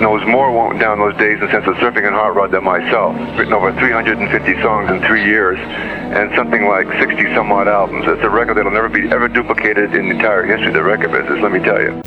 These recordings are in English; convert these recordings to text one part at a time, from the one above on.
knows more down those days the sense of surfing and hot rod than myself. Written over 350 songs in three years and something like 60 some odd albums. It's a record that'll never be ever duplicated in the entire history of the record business, let me tell you.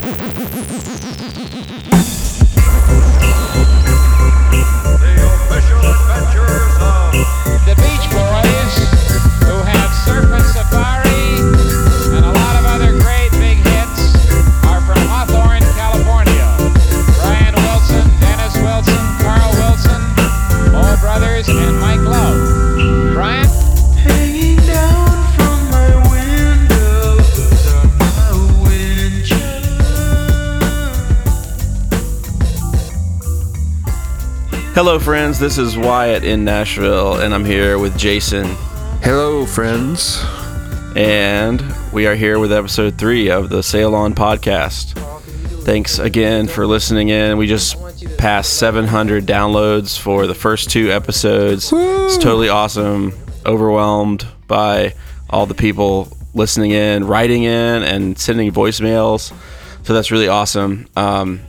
Hello, friends. This is Wyatt in Nashville, and I'm here with Jason. Hello, friends. And we are here with episode three of the Sail On podcast. Thanks again for listening in. We just passed 700 downloads for the first two episodes. Woo! It's totally awesome. Overwhelmed by all the people listening in, writing in, and sending voicemails. So that's really awesome. Um,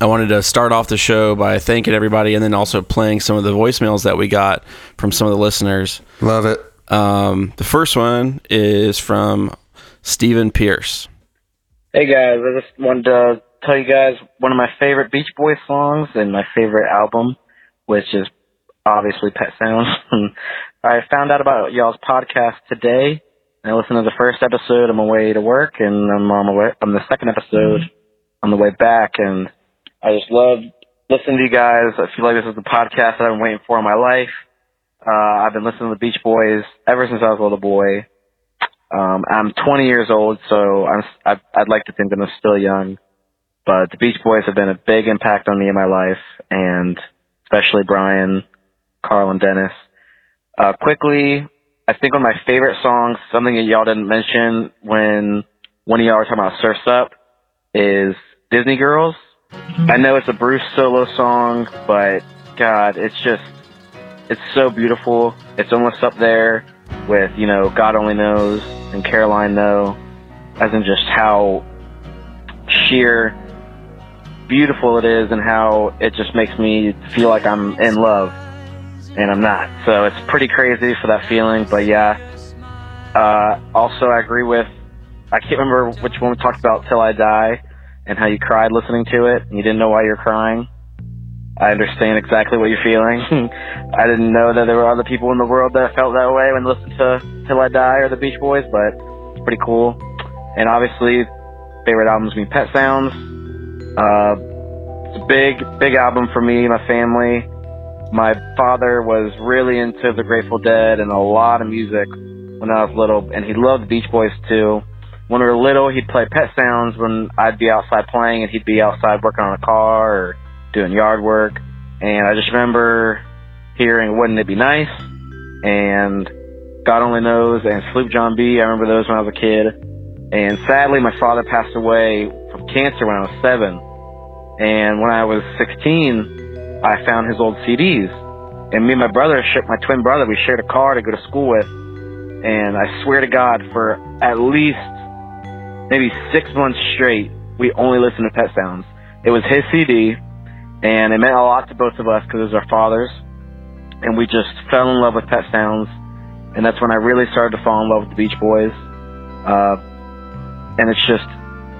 I wanted to start off the show by thanking everybody and then also playing some of the voicemails that we got from some of the listeners. Love it. Um, the first one is from Stephen Pierce. Hey guys, I just wanted to tell you guys one of my favorite Beach Boys songs and my favorite album, which is obviously Pet Sounds. I found out about y'all's podcast today. I listened to the first episode on my way to work, and I'm on my way on the second episode on the way back, and I just love listening to you guys. I feel like this is the podcast that I've been waiting for in my life. Uh, I've been listening to the Beach Boys ever since I was a little boy. Um, I'm 20 years old, so I'm, I'd, I'd like to think that I'm still young. But the Beach Boys have been a big impact on me in my life, and especially Brian, Carl, and Dennis. Uh, quickly, I think one of my favorite songs, something that y'all didn't mention when one of y'all were talking about Surf's Up, is Disney Girls. I know it's a Bruce solo song, but God, it's just, it's so beautiful. It's almost up there with, you know, God Only Knows and Caroline No, as in just how sheer beautiful it is and how it just makes me feel like I'm in love and I'm not. So it's pretty crazy for that feeling, but yeah. Uh, also, I agree with, I can't remember which one we talked about, Till I Die and how you cried listening to it and you didn't know why you're crying. I understand exactly what you're feeling. I didn't know that there were other people in the world that felt that way when listening to Till I Die or the Beach Boys, but it's pretty cool. And obviously, favorite albums me Pet Sounds. Uh, it's a big, big album for me, my family. My father was really into the Grateful Dead and a lot of music when I was little, and he loved the Beach Boys too when we were little, he'd play Pet Sounds when I'd be outside playing, and he'd be outside working on a car or doing yard work. And I just remember hearing "Wouldn't It Be Nice" and "God Only Knows" and "Sloop John B." I remember those when I was a kid. And sadly, my father passed away from cancer when I was seven. And when I was 16, I found his old CDs. And me and my brother, my twin brother, we shared a car to go to school with. And I swear to God, for at least maybe six months straight, we only listened to Pet Sounds. It was his CD, and it meant a lot to both of us because it was our fathers. And we just fell in love with Pet Sounds, and that's when I really started to fall in love with the Beach Boys. Uh, and it's just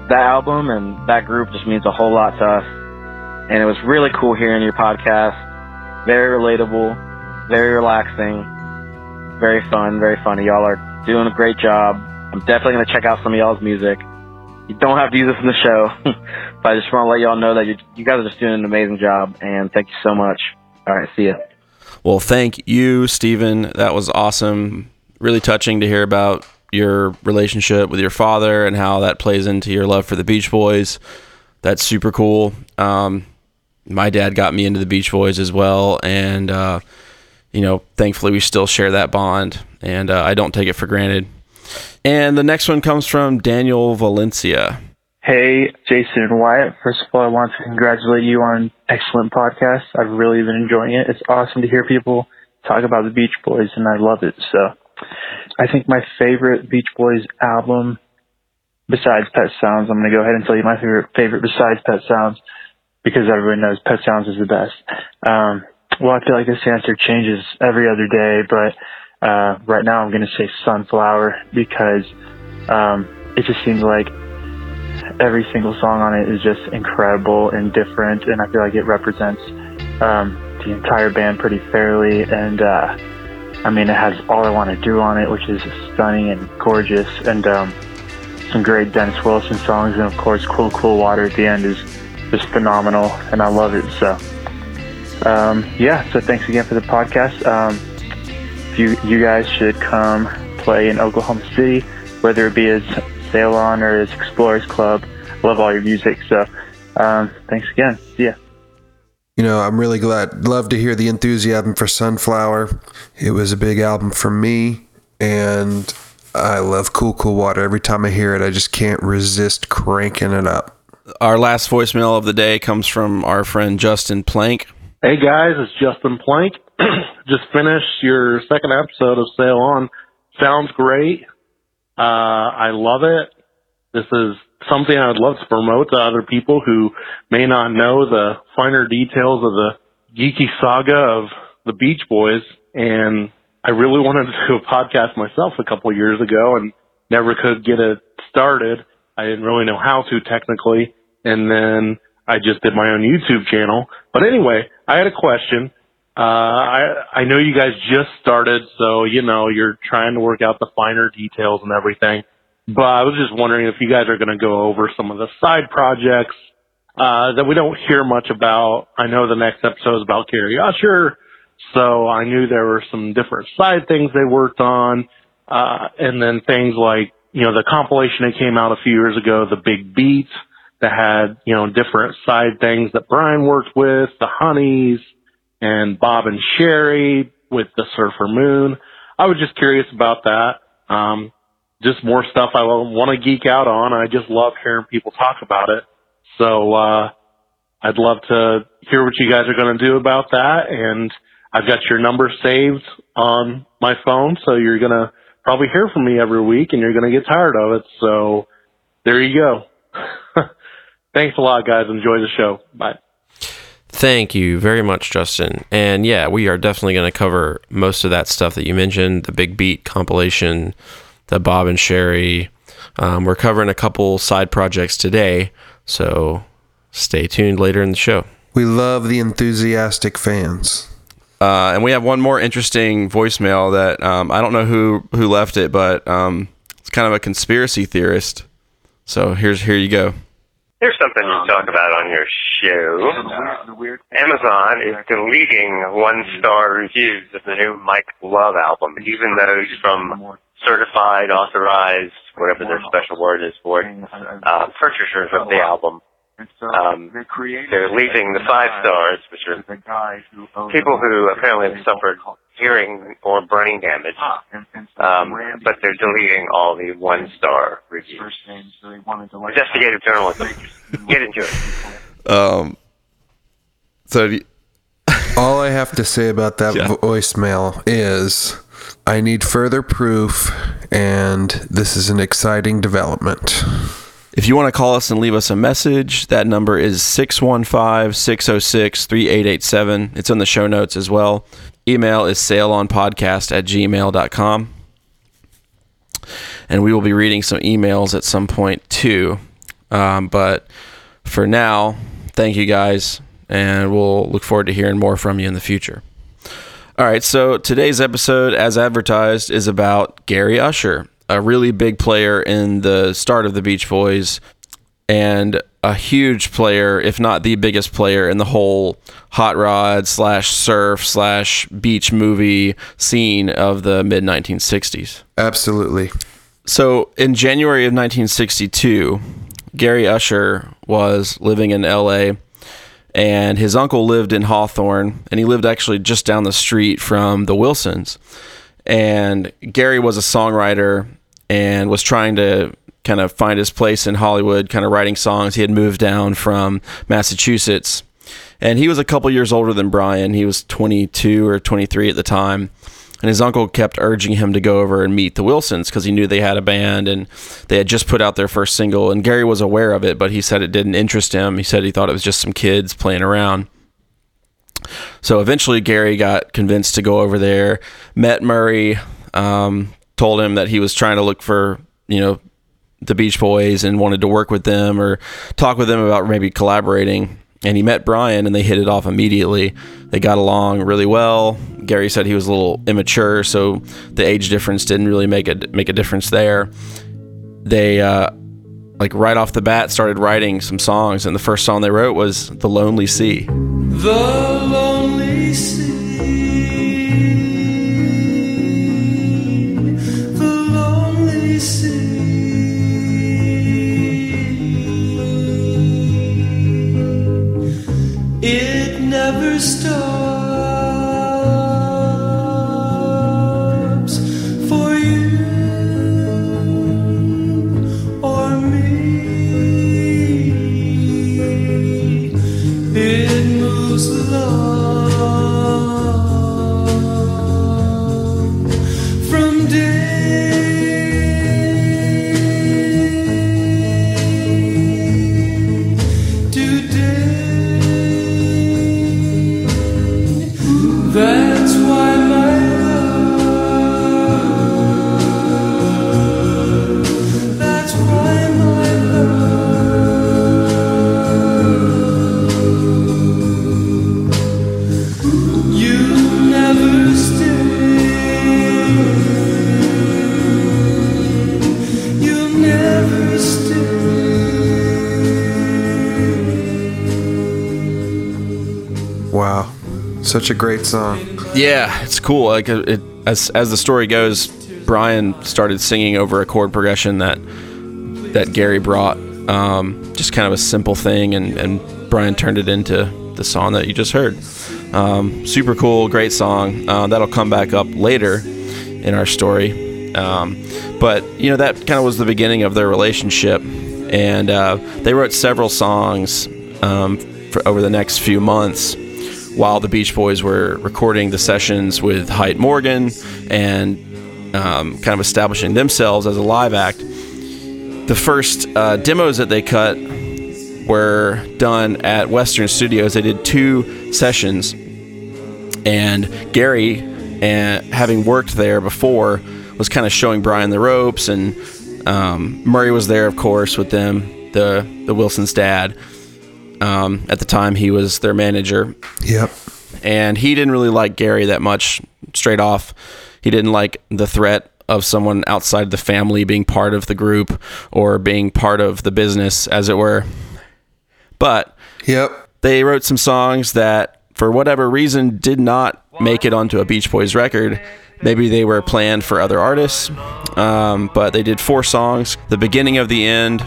that album and that group just means a whole lot to us. And it was really cool hearing your podcast. Very relatable, very relaxing, very fun, very funny. Y'all are doing a great job I'm definitely to check out some of y'all's music. You don't have to use this in the show, but I just want to let y'all know that you, you guys are just doing an amazing job, and thank you so much. All right, see ya. Well, thank you, Stephen. That was awesome. Really touching to hear about your relationship with your father and how that plays into your love for the Beach Boys. That's super cool. Um, my dad got me into the Beach Boys as well, and uh, you know, thankfully we still share that bond, and uh, I don't take it for granted. And the next one comes from Daniel Valencia. Hey, Jason and Wyatt. First of all, I want to congratulate you on an excellent podcast. I've really been enjoying it. It's awesome to hear people talk about the Beach Boys, and I love it. So I think my favorite Beach Boys album, besides Pet Sounds, I'm going to go ahead and tell you my favorite, favorite besides Pet Sounds, because everyone knows Pet Sounds is the best. Um, well, I feel like this answer changes every other day, but uh, right now I'm going to say Sunflower because um, it just seems like every single song on it is just incredible and different, and I feel like it represents um, the entire band pretty fairly. And uh, I mean, it has All I Want to Do on it, which is stunning and gorgeous, and um, some great Dennis Wilson songs, and of course, Cool Cool Water at the end is just phenomenal, and I love it. So, um, yeah. So thanks again for the podcast. Um, you you guys should come play in Oklahoma City, whether it be as Sail On or as Explorers Club. I Love all your music. So, um, thanks again. See ya. You know, I'm really glad. Love to hear the enthusiasm for Sunflower. It was a big album for me, and I love Cool Cool Water. Every time I hear it, I just can't resist cranking it up. Our last voicemail of the day comes from our friend Justin Plank. Hey guys, it's Justin Plank. Just finished your second episode of Sail On. Sounds great. Uh, I love it. This is something I would love to promote to other people who may not know the finer details of the geeky saga of the Beach Boys. And I really wanted to do a podcast myself a couple years ago and never could get it started. I didn't really know how to technically. And then I just did my own YouTube channel. But anyway, I had a question. Uh, I I know you guys just started, so you know you're trying to work out the finer details and everything. But I was just wondering if you guys are going to go over some of the side projects uh, that we don't hear much about. I know the next episode is about Gary Usher, so I knew there were some different side things they worked on, uh, and then things like you know the compilation that came out a few years ago, the Big Beat, that had you know different side things that Brian worked with, the Honeys and Bob and Sheri with the Surfer Moon. I was just curious about that. Um, just more stuff I want to geek out on. I just love hearing people talk about it. So, uh, I'd love to hear what you guys are going to do about that. And I've got your number saved on my phone. So you're going to probably hear from me every week and you're going to get tired of it. So there you go. Thanks a lot, guys. Enjoy the show. Bye. Thank you very much, Justin. And yeah, we are definitely going to cover most of that stuff that you mentioned the Big Beat compilation, the Bob and Sheri. Um, we're covering a couple side projects today, so stay tuned later in the show. We love the enthusiastic fans. Uh, and we have one more interesting voicemail that um, I don't know who who left it, but um, it's kind of a conspiracy theorist. So here's here you go. Here's something to talk about on your show. Amazon is deleting one-star reviews of the new Mike Love album, even those from certified, authorized, whatever their special word is for it, uh, purchasers of the album. Um, they're leaving the five stars, which are people who apparently have suffered hearing or brain damage, um, but they're deleting all the one-star reviews. Investigative journalism. Get into it. Um, so do- All I have to say about that Yeah. voicemail is I need further proof, and this is an exciting development. If you want to call us and leave us a message, that number is 615 606 3887. It's in the show notes as well. Email is sailonpodcast at gmail.com. And we will be reading some emails at some point too. Um, but for now, thank you guys, and we'll look forward to hearing more from you in the future. All right, so today's episode, as advertised, is about Gary Usher, a really big player in the start of the Beach Boys and a huge player, if not the biggest player in the whole hot rod slash surf slash beach movie scene of the mid 1960s. Absolutely. So in January of 1962, Gary Usher was living in LA and his uncle lived in Hawthorne and he lived actually just down the street from the Wilsons. And Gary was a songwriter and was trying to kind of find his place in Hollywood, kind of writing songs. He had moved down from Massachusetts. And he was a couple years older than Brian. He was 22 or 23 at the time. And his uncle kept urging him to go over and meet the Wilsons because he knew they had a band and they had just put out their first single. And Gary was aware of it, but he said it didn't interest him. He said he thought it was just some kids playing around. So eventually, Gary got convinced to go over there, met Murry, um, told him that he was trying to look for, you know, the Beach Boys and wanted to work with them or talk with them about maybe collaborating. And he met Brian and they hit it off immediately. They got along really well. Gary said he was a little immature, so the age difference didn't really make a make a difference there. They uh, like right off the bat started writing some songs, and the first song they wrote was "The Lonely Sea." The lonely sea. Such a great song. Yeah, it's cool. Like it, as as the story goes, Brian started singing over a chord progression that that Gary brought. Um, just kind of a simple thing, and and Brian turned it into the song that you just heard. Um, super cool, great song. Uh, that'll come back up later in our story. Um, but you know that kind of was the beginning of their relationship, and uh, they wrote several songs um, for over the next few months while the Beach Boys were recording the sessions with Hite Morgan and um, kind of establishing themselves as a live act. The first uh, demos that they cut were done at Western Studios. They did two sessions, and Gary, and having worked there before, was kind of showing Brian the ropes, and um, Murry was there, of course, with them, the the Wilson's dad. Um, at the time, he was their manager, Yep. and he didn't really like Gary that much. Straight off, he didn't like the threat of someone outside the family being part of the group or being part of the business, as it were. But Yep. they wrote some songs that, for whatever reason, did not make it onto a Beach Boys record. Maybe they were planned for other artists, um, but they did four songs: "The Beginning of the End,"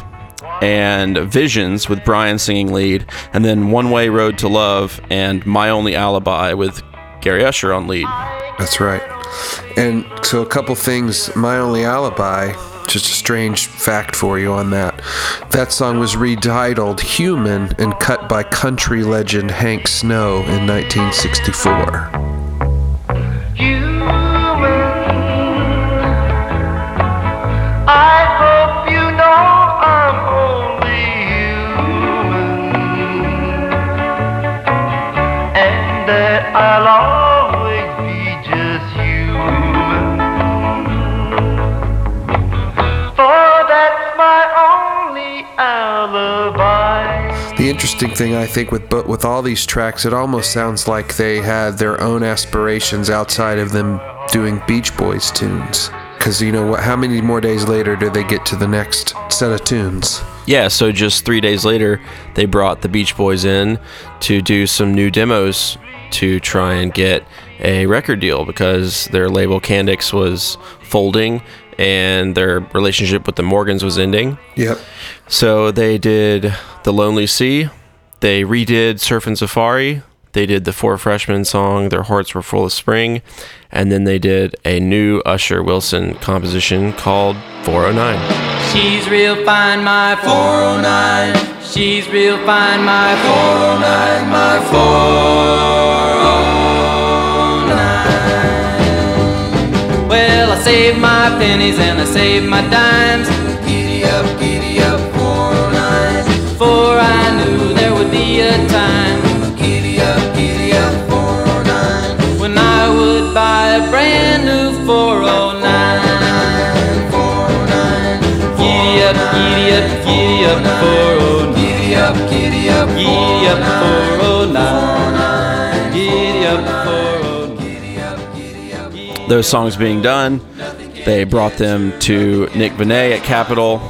and "Visions" with Brian singing lead, and then "One Way Road to Love" and "My Only Alibi" with Gary Usher on lead. That's right. And so, a couple things. My only alibi. Just a strange fact for you on that. That song was retitled Human and cut by country legend Hank Snow in 1964. Always be just human. Oh, For that's my only alibi. The interesting thing I think with but with all these tracks, it almost sounds like they had their own aspirations outside of them doing Beach Boys tunes. Because you know what? How many more days later do they get to the next set of tunes? Yeah, so just three days later, they brought the Beach Boys in to do some new demos to try and get a record deal because their label Candix was folding and their relationship with the Morgans was ending. Yep. So they did The Lonely Sea, they redid Surfing Safari, they did the Four Freshmen song, Their Hearts Were Full of Spring, and then they did a new Usher Wilson composition called 409. She's real fine, my 409. She's real fine, my 409, my 409. saved my pennies and I saved my dimes. Giddy up, giddy up, 409. For I knew there would be a time. A brand new 409. 409. Giddy up, giddy up, giddy up, 409. Giddy up, giddy up, giddy up, 409. Giddy up, 409. those songs being done, they brought them to Nick Venet at Capitol,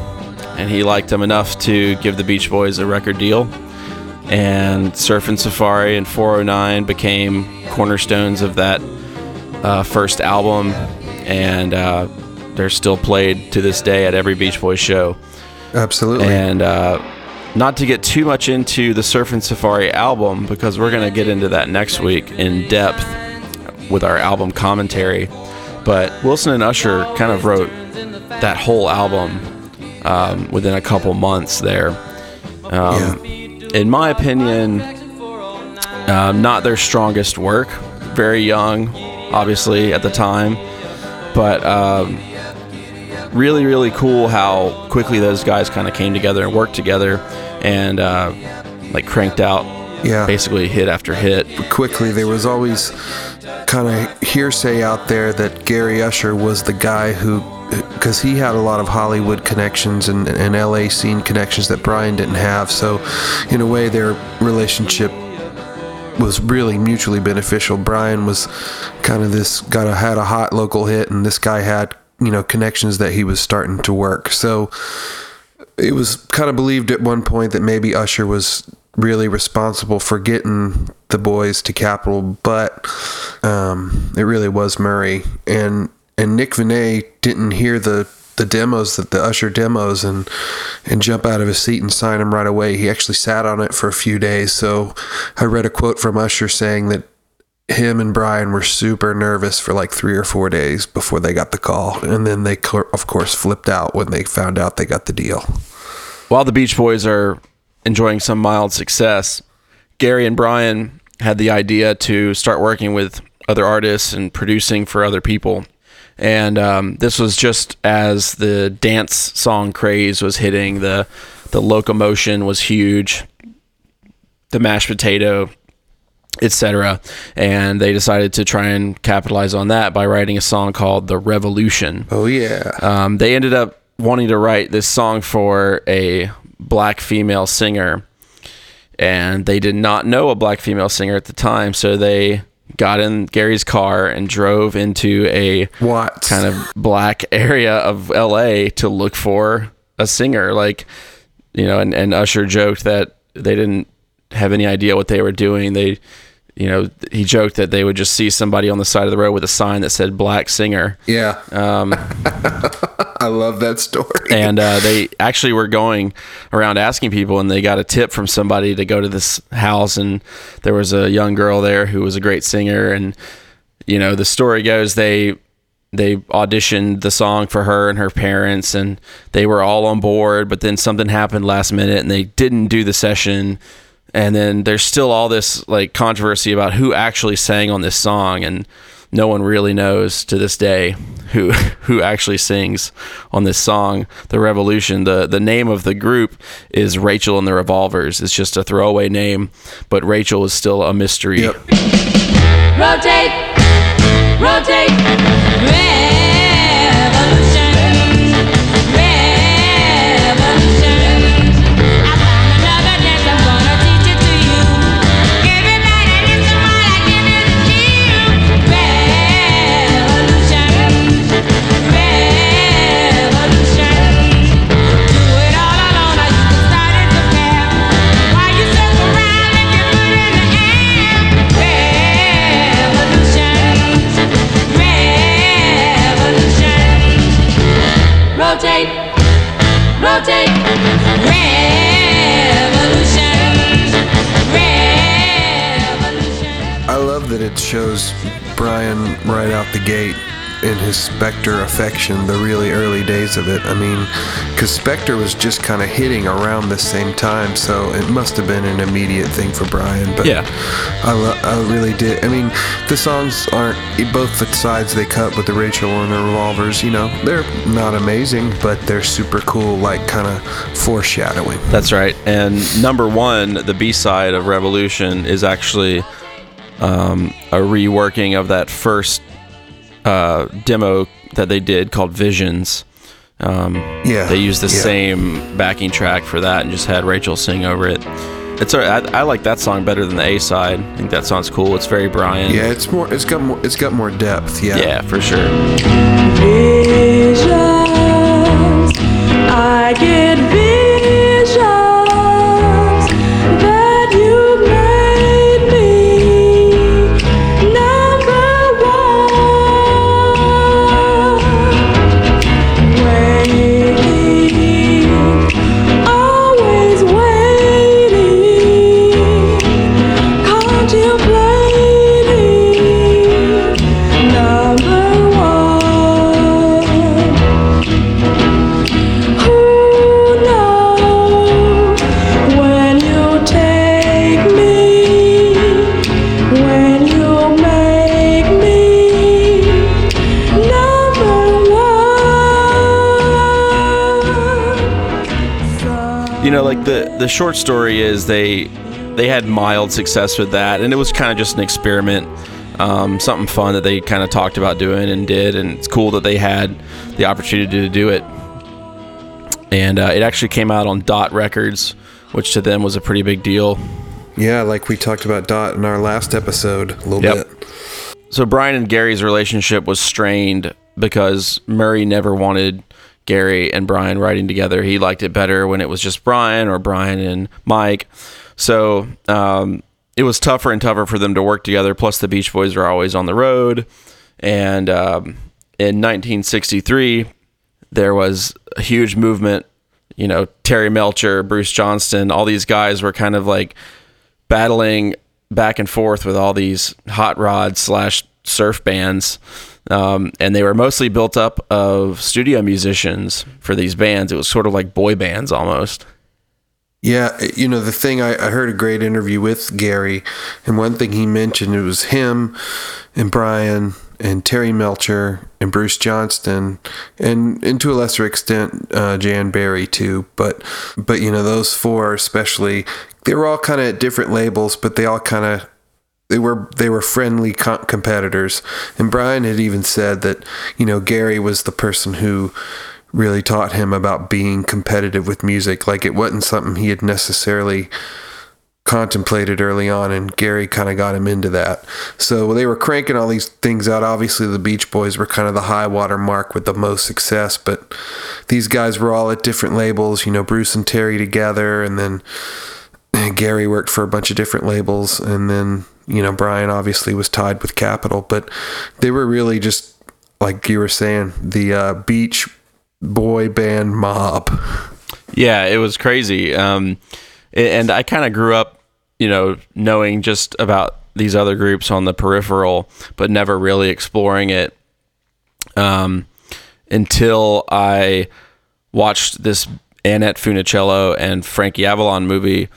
and he liked them enough to give the Beach Boys a record deal. And Surfin' Safari and 409 became cornerstones of that uh, first album, and uh, they're still played to this day at every Beach Boys show. Absolutely. And uh, not to get too much into the Surfin' Safari album, because we're going to get into that next week in depth with our album commentary. But Wilson and Usher kind of wrote that whole album um, within a couple months there. Um, In my opinion, um, not their strongest work. Very young, obviously, at the time. But um, really, really cool how quickly those guys kind of came together and worked together and uh, like cranked out Yeah. basically hit after hit. quickly there was always kind of hearsay out there that Gary Usher was the guy who because he had a lot of Hollywood connections and, and LA scene connections that Brian didn't have so in a way their relationship was really mutually beneficial. Brian was kind of this got a had a hot local hit and this guy had you know connections that he was starting to work. So it was kind of believed at one point that maybe Usher was really responsible for getting the boys to Capitol, but um, it really was Murry. And and Nick Venet didn't hear the the demos that the Usher demos and and jump out of his seat and sign them right away. He actually sat on it for a few days. So I read a quote from Usher saying that him and Brian were super nervous for like three or four days before they got the call, and then they of course flipped out when they found out they got the deal. While the Beach Boys are enjoying some mild success, Gary and Brian had the idea to start working with other artists and producing for other people. And um, this was just as the dance song craze was hitting, the the locomotion was huge, the mashed potato, etc. And they decided to try and capitalize on that by writing a song called "The Revolution." Oh yeah. um, they ended up wanting to write this song for a black female singer and they did not know a black female singer at the time so they got in gary's car and drove into a What? kind of black area of la to look for a singer like you know and, and usher joked that they didn't have any idea what they were doing they you know he joked that they would just see somebody on the side of the road with a sign that said black singer Yeah. um, I love that story. and uh, they actually were going around asking people and they got a tip from somebody to go to this house and there was a young girl there who was a great singer and you know the story goes they they auditioned the song for her and her parents and they were all on board but then something happened last minute and they didn't do the session and then there's still all this like controversy about who actually sang on this song and no one really knows to this day who who actually sings on this song. The revolution the the name of the group is rachel and the revolvers. It's just a throwaway name but rachel is still a mystery. Yep. Rotate, rotate, revolution, it shows Brian right out the gate in his Spector affection, the really early days of it. I mean, because Spector was just kind of hitting around the same time, so it must have been an immediate thing for Brian. But Yeah. I, lo- I really did. I mean, the songs aren't both the sides they cut with the Rachel and the Revolvers. You know, they're not amazing, but they're super cool, like kind of foreshadowing. That's right. And number one, the B side of Revolution, is actually um, a reworking of that first uh, demo that they did called Visions. Um, Yeah, They used the yeah. same backing track for that and just had Rachel sing over it. It's a, I, I like that song better than the A side. I think that song's cool. It's very Brian. Yeah, it's more. It's got more. It's got more depth. Yeah. Yeah, for sure. Visions, I get visions the short story is they they had mild success with that, and it was kind of just an experiment, um, something fun that they kind of talked about doing and did, and it's cool that they had the opportunity to do it. And uh, it actually came out on Dot Records, which to them was a pretty big deal. Yeah, like we talked about Dot in our last episode a little Yep. bit. So Brian and Gary's relationship was strained because Murry never wanted Gary and Brian writing together. He liked it better when it was just Brian or Brian and Mike. So um, it was tougher and tougher for them to work together. Plus, the Beach Boys are always on the road. And um, in 1963, there was a huge movement. You know, Terry Melcher, Bruce Johnston, all these guys were kind of like battling back and forth with all these hot rod slash surf bands. Um, and they were mostly built up of studio musicians for these bands. It was sort of like boy bands almost. Yeah, you know the thing. I, I heard a great interview with Gary, and one thing he mentioned it was him and Brian and Terry Melcher and Bruce Johnston, and and to a lesser extent uh, Jan Berry too. But but you know those four especially, they were all kind of at different labels, but they all kind of they were they were friendly co- competitors. And Brian had even said that you know Gary was the person who really taught him about being competitive with music. Like it wasn't something he had necessarily contemplated early on and Gary kind of got him into that. So they were cranking all these things out. Obviously the Beach Boys were kind of the high water mark with the most success, but these guys were all at different labels, you know, Bruce and Terry together and then Gary worked for a bunch of different labels and then, you know, Brian obviously was tied with Capitol, but they were really just like you were saying, the uh, Beach Boy band mob. Yeah, it was crazy. Um, and I kind of grew up, you know, knowing just about these other groups on the peripheral, but never really exploring it um, until I watched this Annette Funicello and Frankie Avalon movie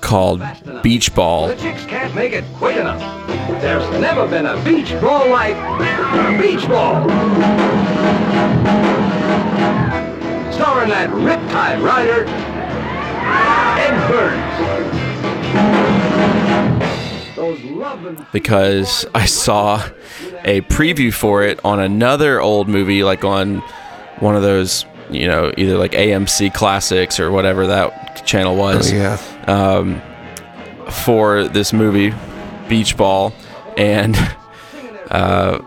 called Beach Ball. The chicks can't make it quick enough. There's never been a beach ball like Beach Ball. Starring that Riptide rider, Edd Byrnes. Because I saw a preview for it on another old movie, like on one of those, you know, either like AMC Classics or whatever that channel was. Oh, yeah. Um, for this movie, Beach Ball, and uh,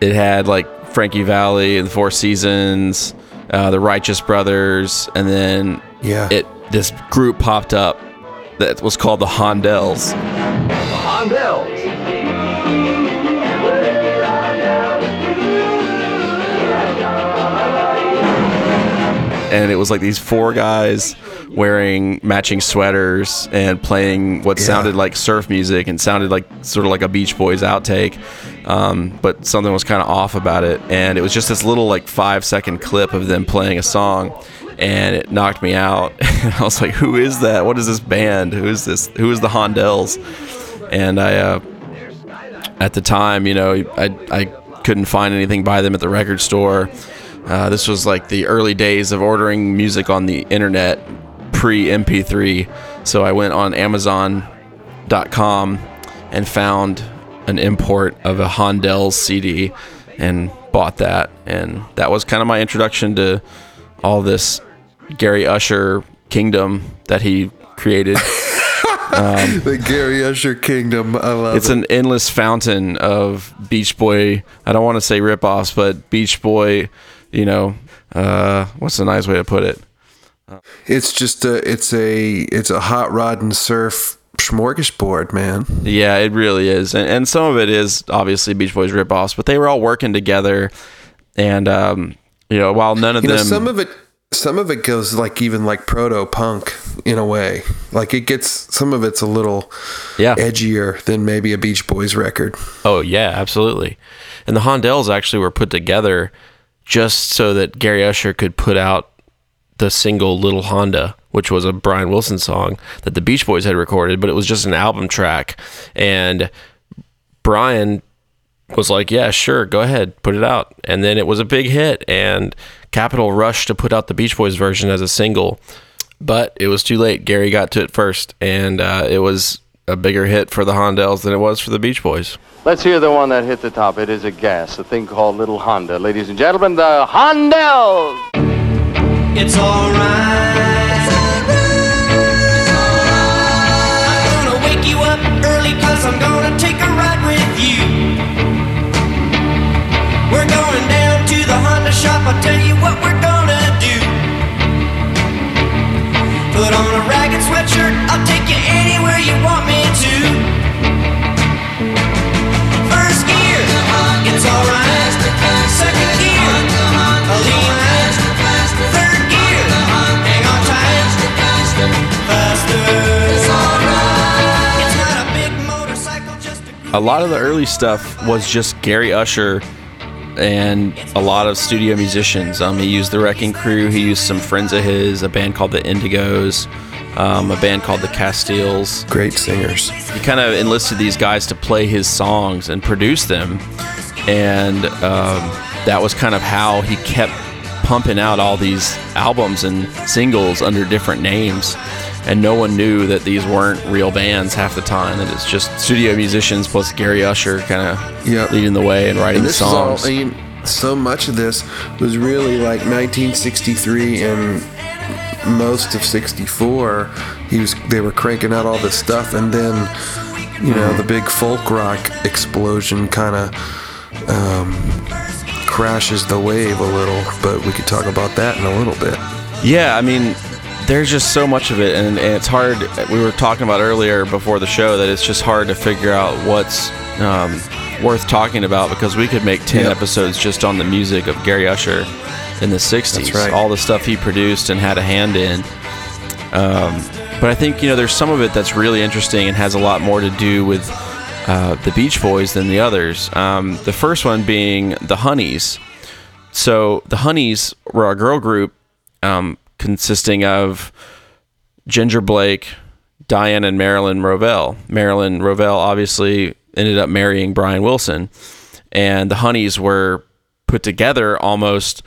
it had like Frankie Valli and the Four Seasons, uh, the Righteous Brothers, and then Yeah. it this group popped up that was called the Hondells. Hondells. And it was like these four guys wearing matching sweaters and playing what Yeah. sounded like surf music and sounded like sort of like a Beach Boys outtake. um, but something was kind of off about it, and it was just this little like five second clip of them playing a song, and it knocked me out. I was like, "Who is that? What is this band? Who is this? Who is the Hondells?" And I, uh, at the time, you know, I I couldn't find anything by them at the record store. Uh, this was like the early days of ordering music on the internet pre MP3. So I went on Amazon.com and found an import of a Hondells CD and bought that. And that was kind of my introduction to all this Gary Usher kingdom that he created. the Gary Usher Kingdom. I love it's it. an endless fountain of Beach Boy. I don't want to say ripoffs, but Beach Boy. You know, uh, what's a nice way to put it? It's just a it's a it's a hot rod and surf smorgasbord, man. Yeah, it really is, and, and some of it is obviously Beach Boys ripoffs, but they were all working together, and um, you know, while none of You know, them, some of it some of it goes like even like proto punk in a way. Like it gets some of it's a little yeah, edgier than maybe a Beach Boys record. Oh yeah, absolutely. And the Hondells actually were put together just so that Gary Usher could put out the single Little Honda, which was a Brian Wilson song that the Beach Boys had recorded, but it was just an album track. And Brian was like, "Yeah, sure, go ahead, put it out." And then it was a big hit and Capitol rushed to put out the Beach Boys version as a single. But it was too late. Gary got to it first, and uh, it was a bigger hit for the Hondells than it was for the Beach Boys. Let's hear the one that hit the top. It is a gas, a thing called Little Honda. Ladies and gentlemen, the Hondells! It's alright. I'm gonna wake you up early cause I'm gonna take a ride with you. We're going down to the Honda shop, I'll tell you what we're gonna do. Put on a ragged sweatshirt, I'll take you anywhere a lot of the early stuff was just Gary Usher and a lot of studio musicians. Um, he used the Wrecking Crew. He used some friends of his, a band called the Indigos, um, a band called the Castells. Great singers. He kind of enlisted these guys to play his songs and produce them, and um, that was kind of how he kept pumping out all these albums and singles under different names. And no one knew that these weren't real bands half the time. That it's just studio musicians plus Gary Usher kind of Yep. leading the way and writing And the this is all, songs. I mean, so much of this was really like 1963 and most of 64. He was, they were cranking out all this stuff, and then, you know, the big folk rock explosion kind of um, crashes the wave a little. But we could talk about that in a little bit. Yeah, I mean, there's just so much of it, and, and it's hard. We were talking about earlier before the show that it's just hard to figure out what's um, worth talking about because we could make 10 Yep. episodes just on the music of Gary Usher in the 60s. That's right. All the stuff he produced and had a hand in. Um, but I think, you know, there's some of it that's really interesting and has a lot more to do with uh, the Beach Boys than the others. Um, the first one being the Honeys. So the Honeys were a girl group um, consisting of Ginger Blake, Diane, and Marilyn Rovell. Marilyn Rovell obviously ended up marrying Brian Wilson, and the Honeys were put together almost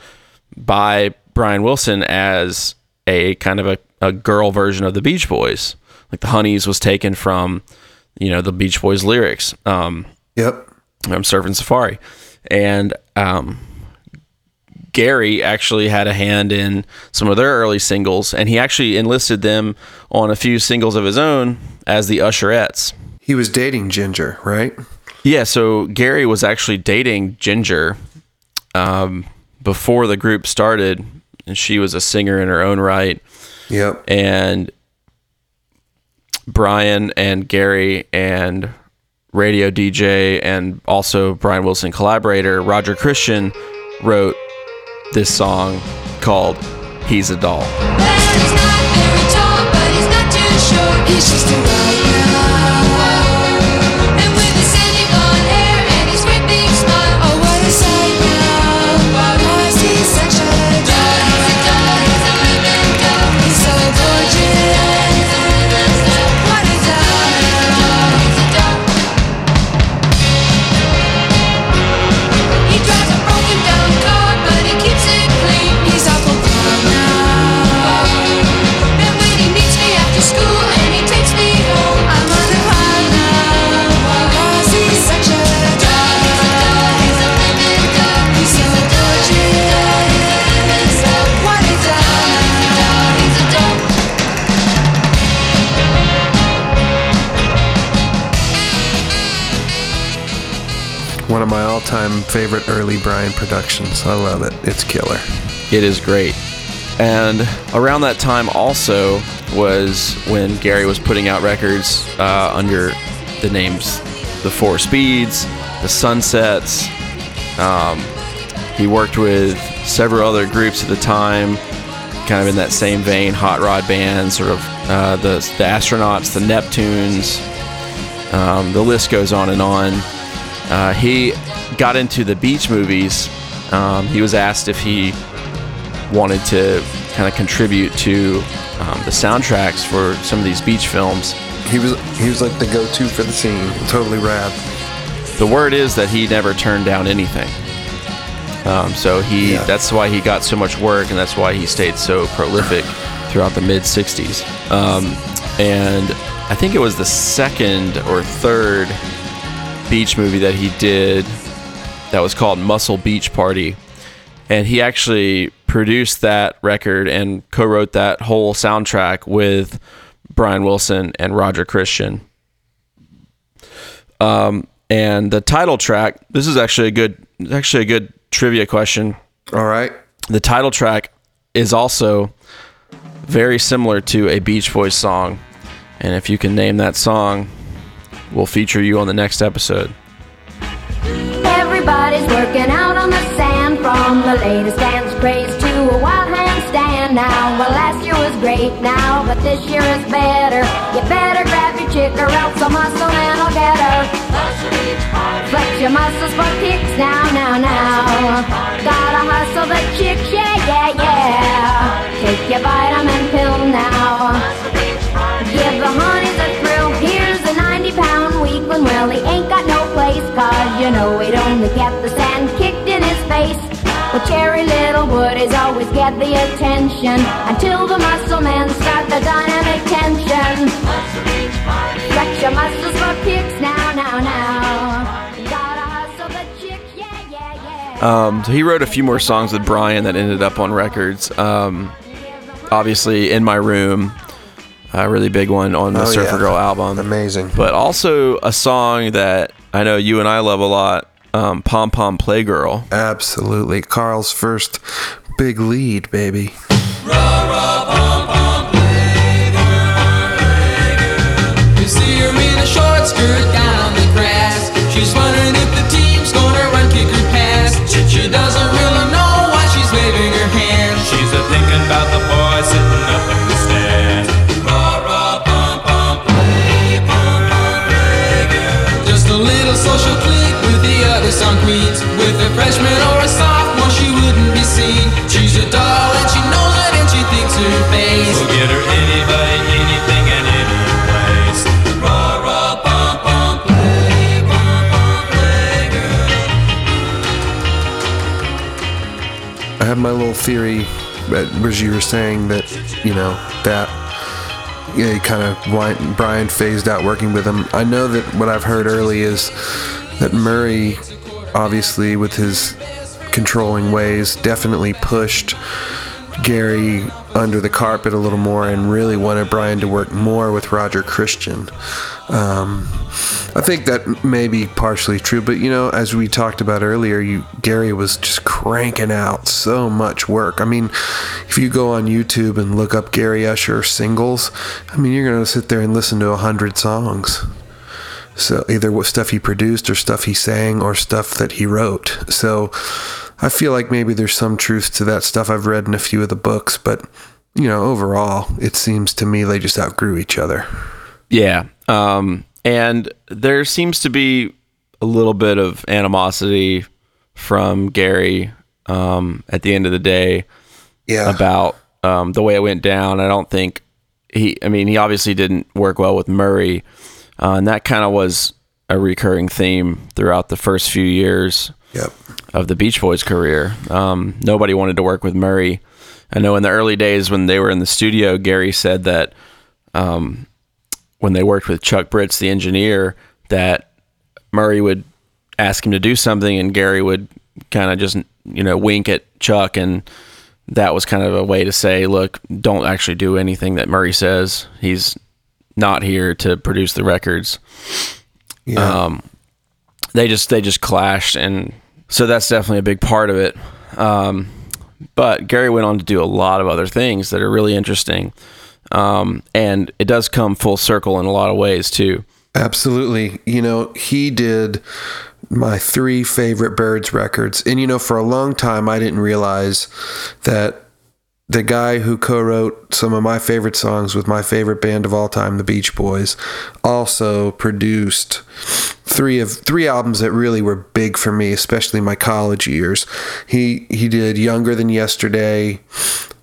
by Brian Wilson as a kind of a, a girl version of the Beach Boys. Like the Honeys was taken from, you know, the Beach Boys lyrics. Um, Yep. I'm surfing Safari, and um, Gary actually had a hand in some of their early singles, and he actually enlisted them on a few singles of his own as the Usherettes. He was dating Ginger, right? Yeah, so Gary was actually dating Ginger um, before the group started, and she was a singer in her own right. Yep. And Brian and Gary and radio DJ and also Brian Wilson collaborator Roger Christian wrote this song called He's a Doll. All-time favorite early Brian productions. I love it. It's killer. It is great. And around that time also was when Gary was putting out records uh, under the names The Four Speeds, The Sunsets. Um, he worked with several other groups at the time, kind of in that same vein, hot rod bands, sort of uh, the, the astronauts, the Neptunes. Um, the list goes on and on. Uh, he got into the beach movies. Um, he was asked if he wanted to kind of contribute to um, the soundtracks for some of these beach films. He was he was like the go-to for the scene. Totally rad. The word is that he never turned down anything. Um, so he Yeah. that's why he got so much work, and that's why he stayed so prolific throughout the mid '60s. Um, and I think it was the second or third beach movie that he did that was called Muscle Beach Party, and he actually produced that record and co-wrote that whole soundtrack with Brian Wilson and Roger Christian. Um, and the title track. This is actually a good, actually a good trivia question. All right. The title track is also very similar to a Beach Boys song, and if you can name that song, we'll feature you on the next episode. Everybody's working out on the sand from the latest dance craze to a wild handstand now. Well, last year was great now, but this year is better. You better grab your chick or else a muscle man will get her. Flex your muscles for kicks now, now, now. Gotta hustle the chicks, yeah, yeah, yeah. Take your vitamin pill now. Cherry is always get the attention until the muscle men start the dynamic tension. Flex your muscles for kicks now, now, now. Gotta hustle the chicks, yeah, yeah, yeah. Um, so he wrote a few more songs with Brian that ended up on records. Um, obviously, in my room, a really big one on the Oh, Surfer yeah. Girl album. Amazing. But also a song that I know you and I love a lot, um, "Pom Pom Playgirl." Absolutely. Carl's first big lead, baby. You theory, as you were saying that, you know, that yeah, he kind of Brian phased out working with him. I know that what I've heard early is that Murry, obviously with his controlling ways, definitely pushed Gary under the carpet a little more and really wanted Brian to work more with Roger Christian. Um, I think that may be partially true, but you know, as we talked about earlier, you Gary was just cranking out so much work. I mean, if you go on YouTube and look up Gary Usher singles, I mean, you're gonna sit there and listen to a hundred songs. So either what stuff he produced or stuff he sang or stuff that he wrote. So I feel like maybe there's some truth to that stuff I've read in a few of the books, but you know, overall, it seems to me they just outgrew each other. Yeah. Um, and there seems to be a little bit of animosity from Gary um, at the end of the day Yeah. about um, the way it went down. I don't think he, I mean, he obviously didn't work well with Murry. Uh, and that kind of was a recurring theme throughout the first few years Yep. of the Beach Boys' career. Um, nobody wanted to work with Murry. I know in the early days when they were in the studio, Gary said that um, when they worked with Chuck Britz, the engineer, that Murry would ask him to do something and Gary would kind of just, you know, wink at Chuck. And that was kind of a way to say, look, don't actually do anything that Murry says. He's not here to produce the records. Yeah. Um, they just they just clashed and So that's definitely a big part of it. Um, but Gary went on to do a lot of other things that are really interesting. Um, and it does come full circle in a lot of ways too. Absolutely. You know, he did my three favorite Byrds records. And, you know, for a long time, I didn't realize that the guy who co wrote some of my favorite songs with my favorite band of all time, the Beach Boys, also produced three of three albums that really were big for me, especially my college years. He he did Younger Than Yesterday,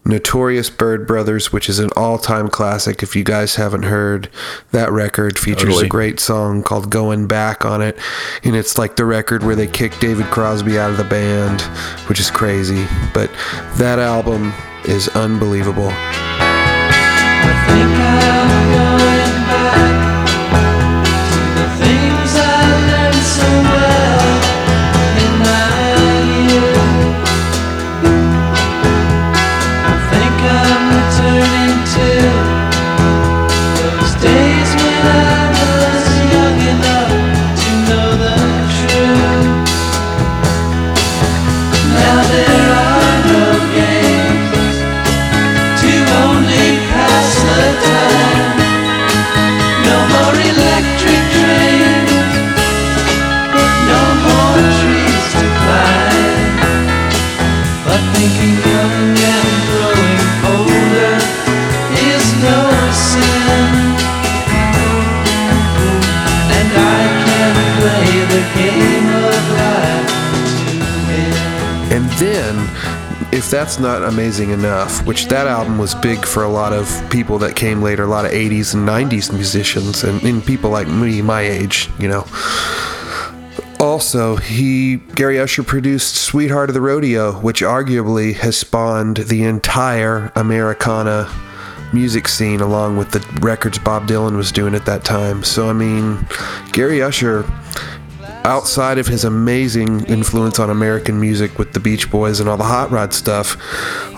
Notorious Byrd Brothers, which is an all-time classic. If you guys haven't heard that record, features Totally. a great song called "Going Back" on it, and it's like the record where they kicked David Crosby out of the band, which is crazy. But that album is unbelievable. Things if that's not amazing enough, which that album was big for a lot of people that came later, a lot of 80s and 90s musicians, and, and people like me, my age, you know. Also, he Gary Usher produced "Sweetheart of the Rodeo," which arguably has spawned the entire Americana music scene, along with the records Bob Dylan was doing at that time. So, I mean, Gary Usher outside of his amazing influence on American music with the Beach Boys and all the hot rod stuff,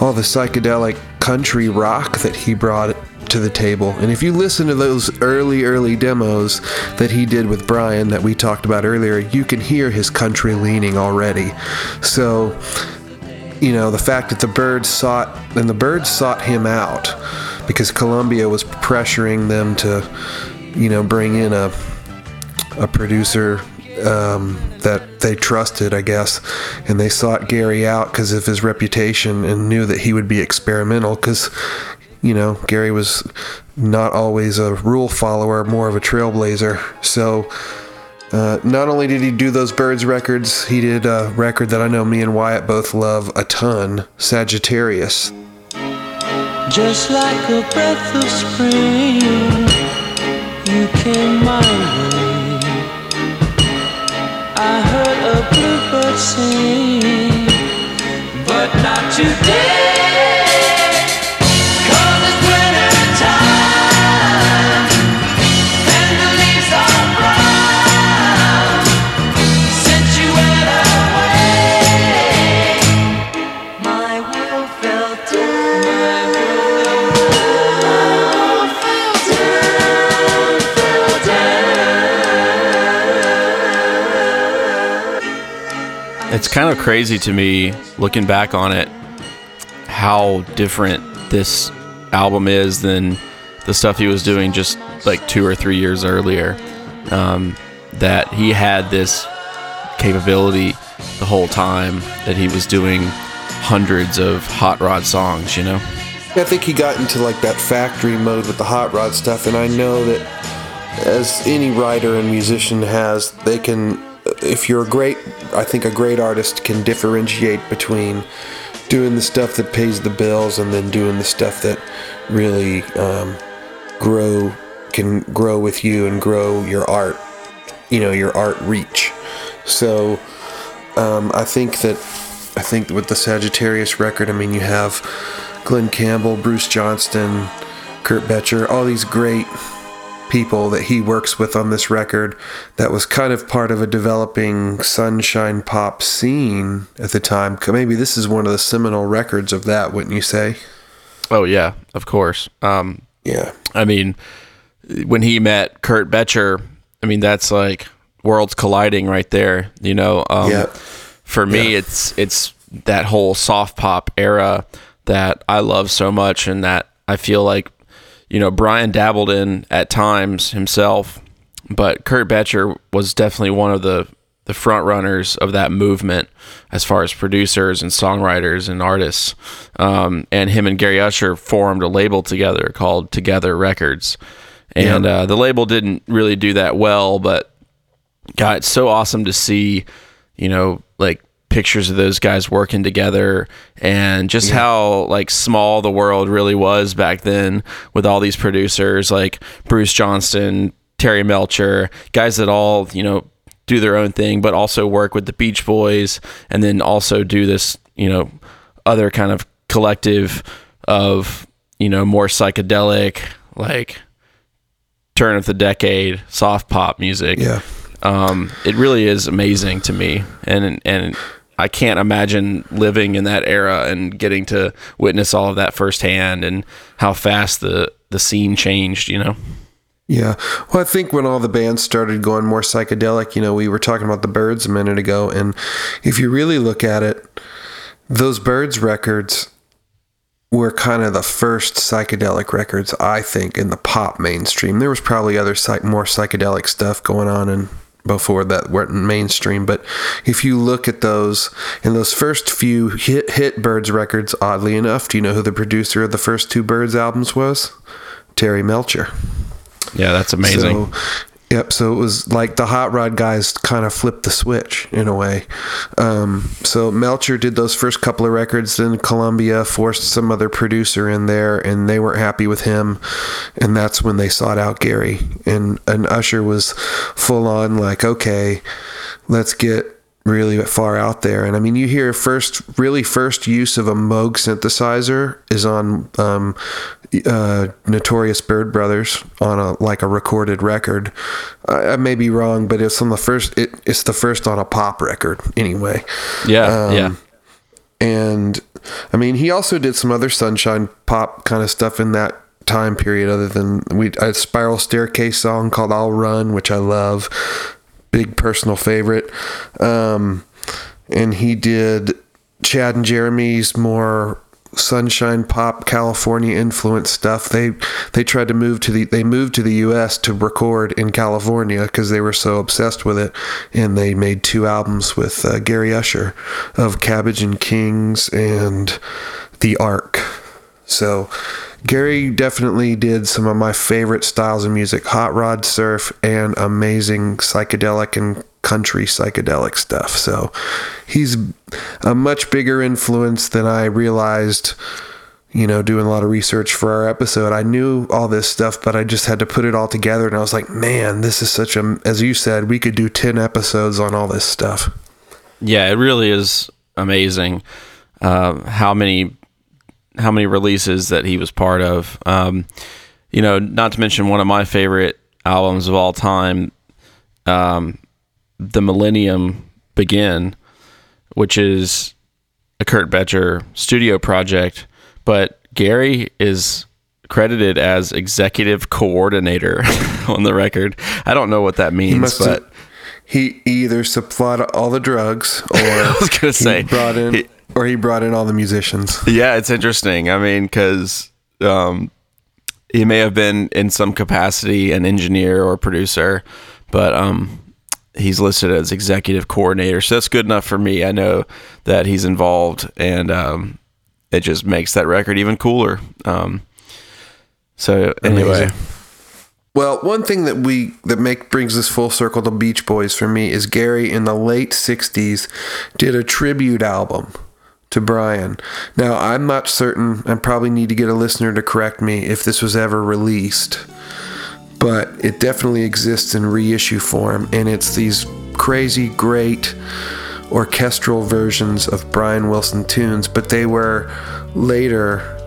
all the psychedelic country rock that he brought to the table. And if you listen to those early, early demos that he did with Brian that we talked about earlier, you can hear his country leaning already. So, you know, the fact that the Byrds sought, and the Byrds sought him out because Columbia was pressuring them to, you know, bring in a a producer um, that they trusted, I guess, and they sought Gary out because of his reputation and knew that he would be experimental because, you know, Gary was not always a rule follower, more of a trailblazer. So, uh, not only did he do those Byrds records, he did a record that I know me and Wyatt both love a ton Sagittarius. Just like a breath of spring, you came my way. Sing, but not today. Kind of crazy to me looking back on it how different this album is than the stuff he was doing just like two or three years earlier. Um, that he had this capability the whole time that he was doing hundreds of hot rod songs, you know? I think he got into like that factory mode with the hot rod stuff, and I know that as any writer and musician has, they can. If you're a great, I think a great artist can differentiate between doing the stuff that pays the bills and then doing the stuff that really um, grow can grow with you and grow your art. You know, your art reach. So um, I think that I think with the Sagittarius record, I mean, you have Glen Campbell, Bruce Johnston, Curt Boettcher, all these great people that he works with on this record that was kind of part of a developing sunshine pop scene at the time. Maybe this is one of the seminal records of that, wouldn't you say? Oh yeah, of course. Um, yeah. I mean, when he met Curt Boettcher, I mean that's like worlds colliding right there. You know. Um, Yeah. for me, it's it's that whole soft pop era that I love so much, and that I feel like you know Brian dabbled in at times himself, but Curt Boettcher was definitely one of the the front runners of that movement as far as producers and songwriters and artists. Um, and him and Gary Usher formed a label together called Together Records. And Yeah. uh, the label didn't really do that well, but God, it's so awesome to see, you know, like pictures of those guys working together and just how like small the world really was back then with all these producers like Bruce Johnston, Terry Melcher, guys that all, you know, do their own thing but also work with the Beach Boys and then also do this, you know, other kind of collective of, you know, more psychedelic like turn of the decade soft pop music. Yeah. Um, it really is amazing to me, and and I can't imagine living in that era and getting to witness all of that firsthand and how fast the the scene changed. You know. Yeah. Well, I think when all the bands started going more psychedelic, you know, we were talking about the Byrds a minute ago, and if you really look at it, those Byrds records were kind of the first psychedelic records, I think, in the pop mainstream. There was probably other psych- more psychedelic stuff going on and before that weren't mainstream, but if you look at those in those first few hit hit Byrds records, oddly enough, do you know who the producer of the first two Byrds albums was? Terry Melcher. Yeah, that's amazing. So, yep. So it was like the hot rod guys kind of flipped the switch in a way. Um, so Melcher did those first couple of records. Then Columbia forced some other producer in there, and they weren't happy with him. And that's when they sought out Gary. And and Usher was full on like, okay, let's get really far out there. And I mean, you hear first, really first use of a Moog synthesizer is on um, uh, Notorious Byrd Brothers on a like a recorded record. I, I may be wrong, but it's on the first. It, it's the first on a pop record anyway. Yeah, Um, yeah. And I mean, he also did some other sunshine pop kind of stuff in that time period. Other than we a Spiral Staircase song called "I'll Run," which I love, big personal favorite. Um, and he did Chad and Jeremy's more sunshine pop California influence stuff. They they tried to move to the they moved to the US to record in California because they were so obsessed with it and they made two albums with uh, Gary Usher of Cabbage and Kings and The Ark. So Gary definitely did some of my favorite styles of music, hot rod surf and amazing psychedelic and country psychedelic stuff. So he's a much bigger influence than I realized, you know, doing a lot of research for our episode. I knew all this stuff, but I just had to put it all together and I was like, man, this is such a as you said, we could do 10 episodes on all this stuff. Yeah, it really is amazing uh, how many how many releases that he was part of. Um, you know, not to mention one of my favorite albums of all time, um, "The Millennium Begin," which is a Curt Boettcher studio project, but Gary is credited as executive coordinator on the record. I don't know what that means, must but have- he either supplied all the drugs or I was gonna say, brought in he- or he brought in all the musicians. Yeah, it's interesting. I mean, because um, he may have been in some capacity an engineer or producer, but um, he's listed as executive coordinator. So that's good enough for me. I know that he's involved, and um, it just makes that record even cooler. Um, so anyway, Amazing. Well, one thing that we that make brings us full circle to Beach Boys for me is Gary in the late '60s did a tribute album to Brian. Now, I'm not certain. I probably need to get a listener to correct me if this was ever released, but it definitely exists in reissue form, and it's these crazy great orchestral versions of Brian Wilson tunes, but they were later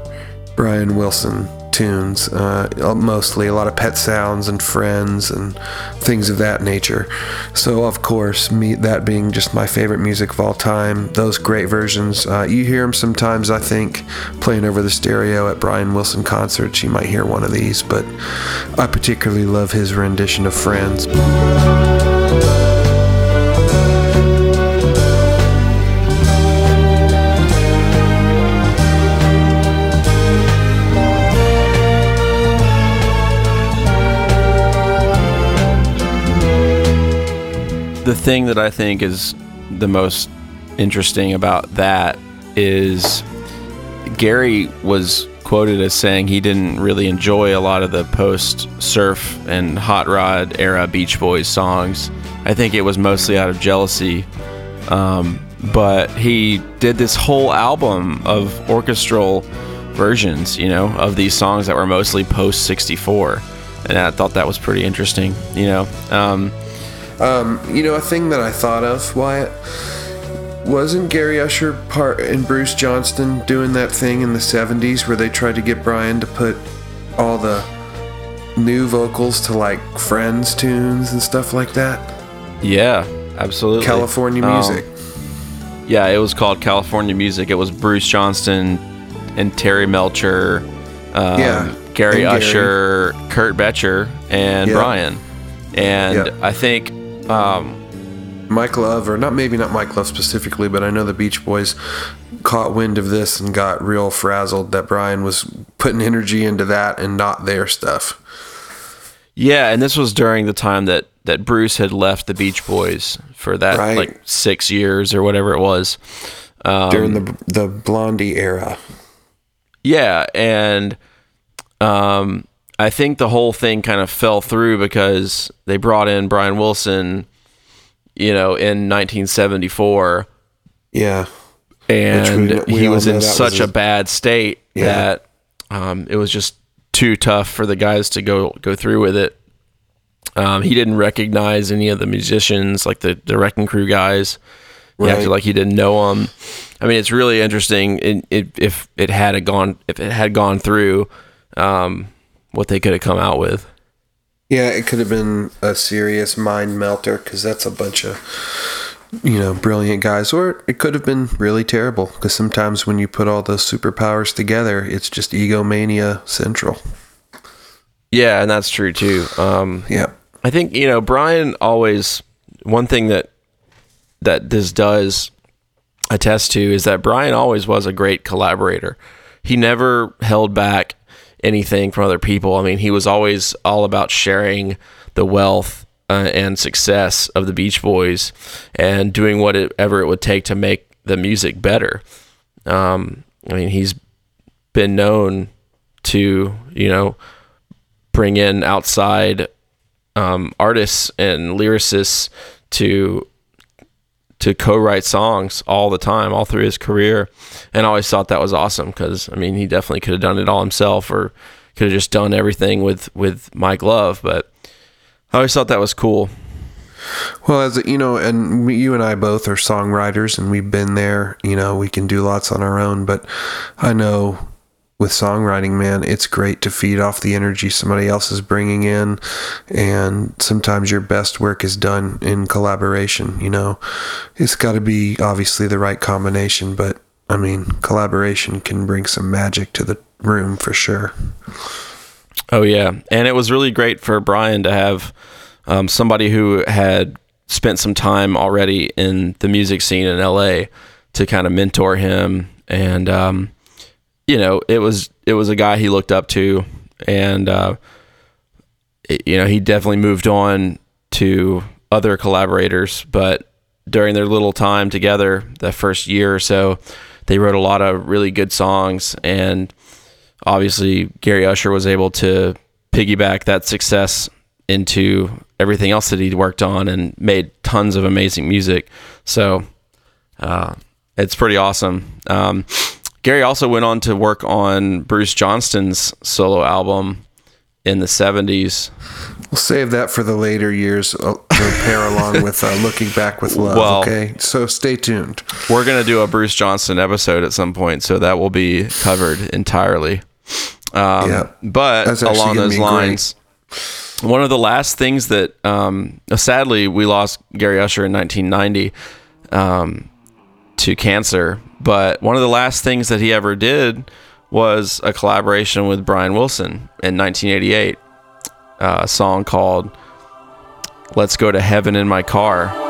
Brian Wilson tunes, uh, mostly a lot of Pet Sounds and Friends and things of that nature. So, of course, me that being just my favorite music of all time, those great versions, uh, you hear them sometimes. I think playing over the stereo at Brian Wilson concerts, you might hear one of these. But I particularly love his rendition of Friends. Thing that I think is the most interesting about that is Gary was quoted as saying he didn't really enjoy a lot of the post surf and hot rod era Beach Boys songs. I think it was mostly out of jealousy. Um, but he did this whole album of orchestral versions, you know, of these songs that were mostly post 64. And I thought that was pretty interesting, you know. Um, Um, you know, a thing that I thought of, Wyatt, wasn't Gary Usher part and Bruce Johnston doing that thing in the 70s where they tried to get Brian to put all the new vocals to like Friends tunes and stuff like that? Yeah, absolutely. California Um, music. yeah, it was called California Music. It was Bruce Johnston and Terry Melcher, um, Yeah, Gary and Gary. Usher, Curt Boettcher, and Yeah. Brian. And Yeah. I think, um, Mike Love, or not maybe not Mike Love specifically, but I know the Beach Boys caught wind of this and got real frazzled that Brian was putting energy into that and not their stuff. yeah, and this was during the time that that Bruce had left the Beach Boys for that Right. like six years or whatever it was. Um, During the the Blondie era. Yeah, and um, I think the whole thing kind of fell through because they brought in Brian Wilson, you know, in 1974, Yeah. and we- we he was in that was such a- bad state Yeah. that um, it was just too tough for the guys to go go through with it. Um, he didn't recognize any of the musicians, like the the Wrecking Crew guys. He acted like he didn't know them. I mean, it's really interesting. It, it, if it had a gone, if it had gone through, um, what they could have come out with. Yeah, it could have been a serious mind melter because that's a bunch of, you know, brilliant guys. Or it could have been really terrible because sometimes when you put all those superpowers together, it's just egomania central. Yeah, and that's true too. Um, yeah, I think you know Brian always one thing that that this does attest to is that Brian always was a great collaborator. He never held back anything from other people. I mean, he was always all about sharing the wealth uh, and success of the Beach Boys and doing whatever it would take to make the music better. Um, I mean, he's been known to, you know, bring in outside um, artists and lyricists to to co-write songs all the time, all through his career, and I always thought that was awesome because I mean he definitely could have done it all himself or could have just done everything with with Mike Love, but I always thought that was cool. Well, as you know, and you and I both are songwriters, and we've been there. You know, we can do lots on our own, but I know with songwriting, man, it's great to feed off the energy somebody else is bringing in, and sometimes your best work is done in collaboration. You know, it's got to be obviously the right combination, but I mean, collaboration can bring some magic to the room for sure. Oh yeah, and it was really great for Brian to have um, somebody who had spent some time already in the music scene in LA to kind of mentor him, and um, you know, it was it was a guy he looked up to, and uh, it- you know, he definitely moved on to other collaborators, but during their little time together, the first year or so, they wrote a lot of really good songs and obviously Gary Usher was able to piggyback that success into everything else that he'd worked on and made tons of amazing music. So uh, it's pretty awesome. Um, Gary also went on to work on Bruce Johnston's solo album in the 70s. We'll save that for the later years uh, to pair along with uh, Looking Back with Love. Well- okay, so stay tuned. We're going to do a Bruce Johnston episode at some point, so that will be covered entirely. Um, Yeah. But along those be great. lines, one of the last things that, um, sadly, we lost Gary Usher in 1990 um, to cancer. But one of the last things that he ever did was a collaboration with Brian Wilson in 1988, uh, a song called "Let's Go to Heaven in My Car."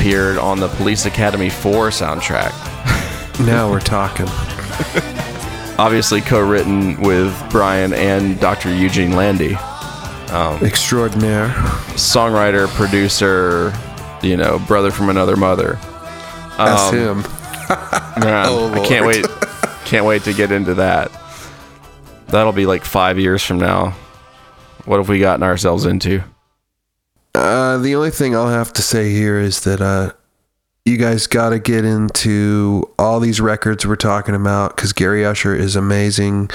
Appeared on the Police Academy 4 soundtrack. Now we're talking. Obviously co written with Brian and Dr. Eugene Landy. Um, Extraordinaire. Songwriter, producer, you know, brother from another mother. That's Um, him. Man, Oh, I can't wait. Can't wait to get into that. That'll be like five years from now. What have we gotten ourselves into? Uh, the only thing I'll have to say here is that uh, you guys got to get into all these records we're talking about because Gary Usher is amazing.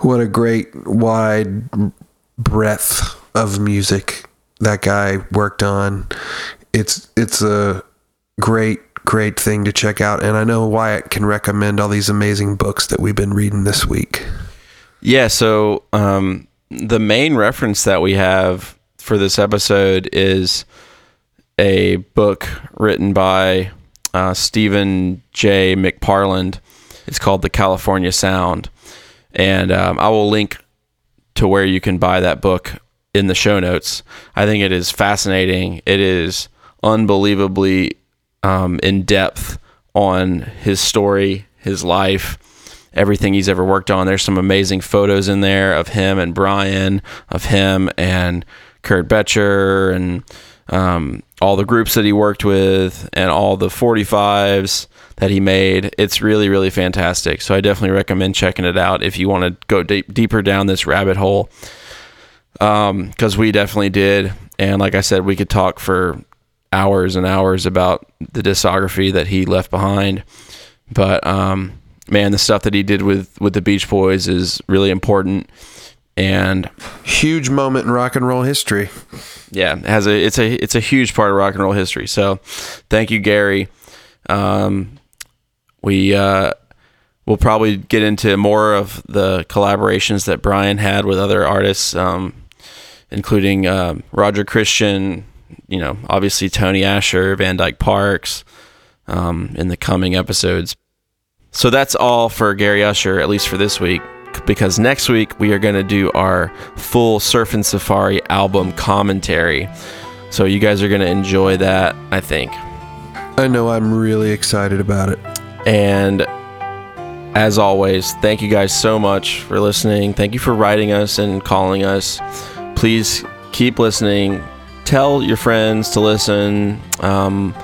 What a great wide breadth of music that guy worked on. It's it's a great great thing to check out, and I know Wyatt can recommend all these amazing books that we've been reading this week. Yeah, so um, the main reference that we have for this episode is a book written by uh, Stephen J. McParland. It's called The California Sound. And um, I will link to where you can buy that book in the show notes. I think it is fascinating. It is unbelievably um, in depth on his story, his life, everything he's ever worked on. There's some amazing photos in there of him and Brian, of him and Curt Boettcher, and um, all the groups that he worked with, and all the 45s that he made. It's really, really fantastic. So I definitely recommend checking it out if you want to go deep, deeper down this rabbit hole. Because we definitely did. And like I said, we could talk for hours and hours about the discography that he left behind. But um, man, the stuff that he did with with the Beach Boys is really important, and Huge moment in rock and roll history. yeah, it has a it's a it's a huge part of rock and roll history. So, thank you, Gary. Um, we uh, we'll probably get into more of the collaborations that Brian had with other artists, um, including um, Roger Christian. You know, obviously Tony Asher, Van Dyke Parks, um, in the coming episodes. So that's all for Gary Usher, at least for this week. Because next week we are going to do our full Surfin' Safari album commentary. So you guys are going to enjoy that, I think. I know I'm really excited about it. And as always, thank you guys so much for listening. Thank you for writing us and calling us. Please keep listening. Tell your friends to listen. Um,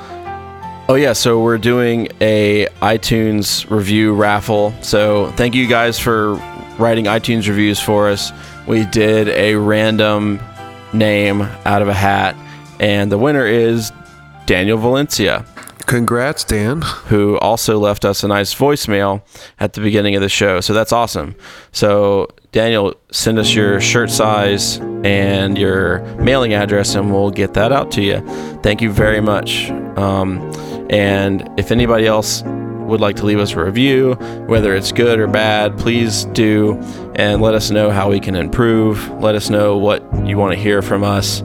oh yeah, so we're doing a iTunes review raffle. So thank you guys for writing iTunes reviews for us. We did a random name out of a hat, and the winner is Daniel Valencia Congrats, Dan. who also left us a nice voicemail at the beginning of the show. So that's awesome. So, Daniel, send us your shirt size and your mailing address, and we'll get that out to you. Thank you very much. Um, and if anybody else would like to leave us a review, whether it's good or bad, please do and let us know how we can improve. Let us know what you want to hear from us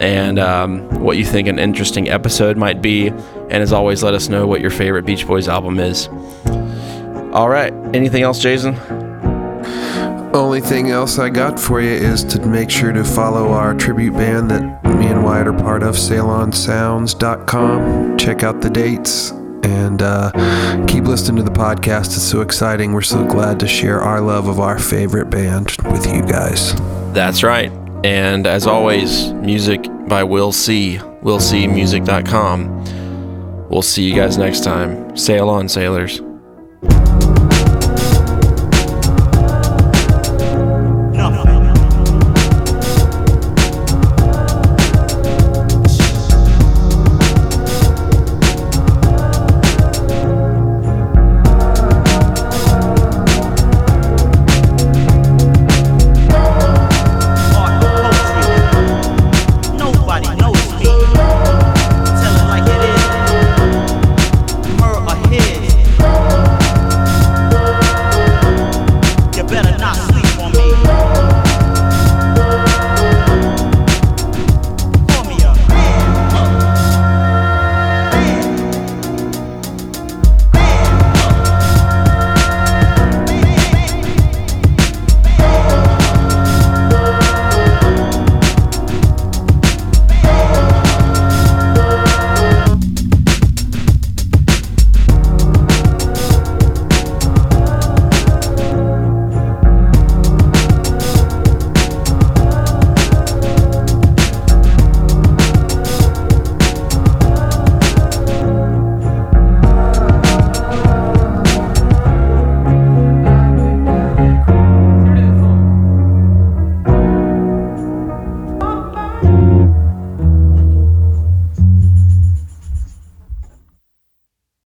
and um, what you think an interesting episode might be. And as always, let us know what your favorite Beach Boys album is. All right. Anything else, Jason? Only thing else I got for you is to make sure to follow our tribute band that me and Wyatt are part of, sailonsounds.com. Check out the dates and uh, keep listening to the podcast. It's so exciting. We're so glad to share our love of our favorite band with you guys. That's right. And as always, music by Will C. WillCmusic.com. We'll see you guys next time. Sail on, sailors.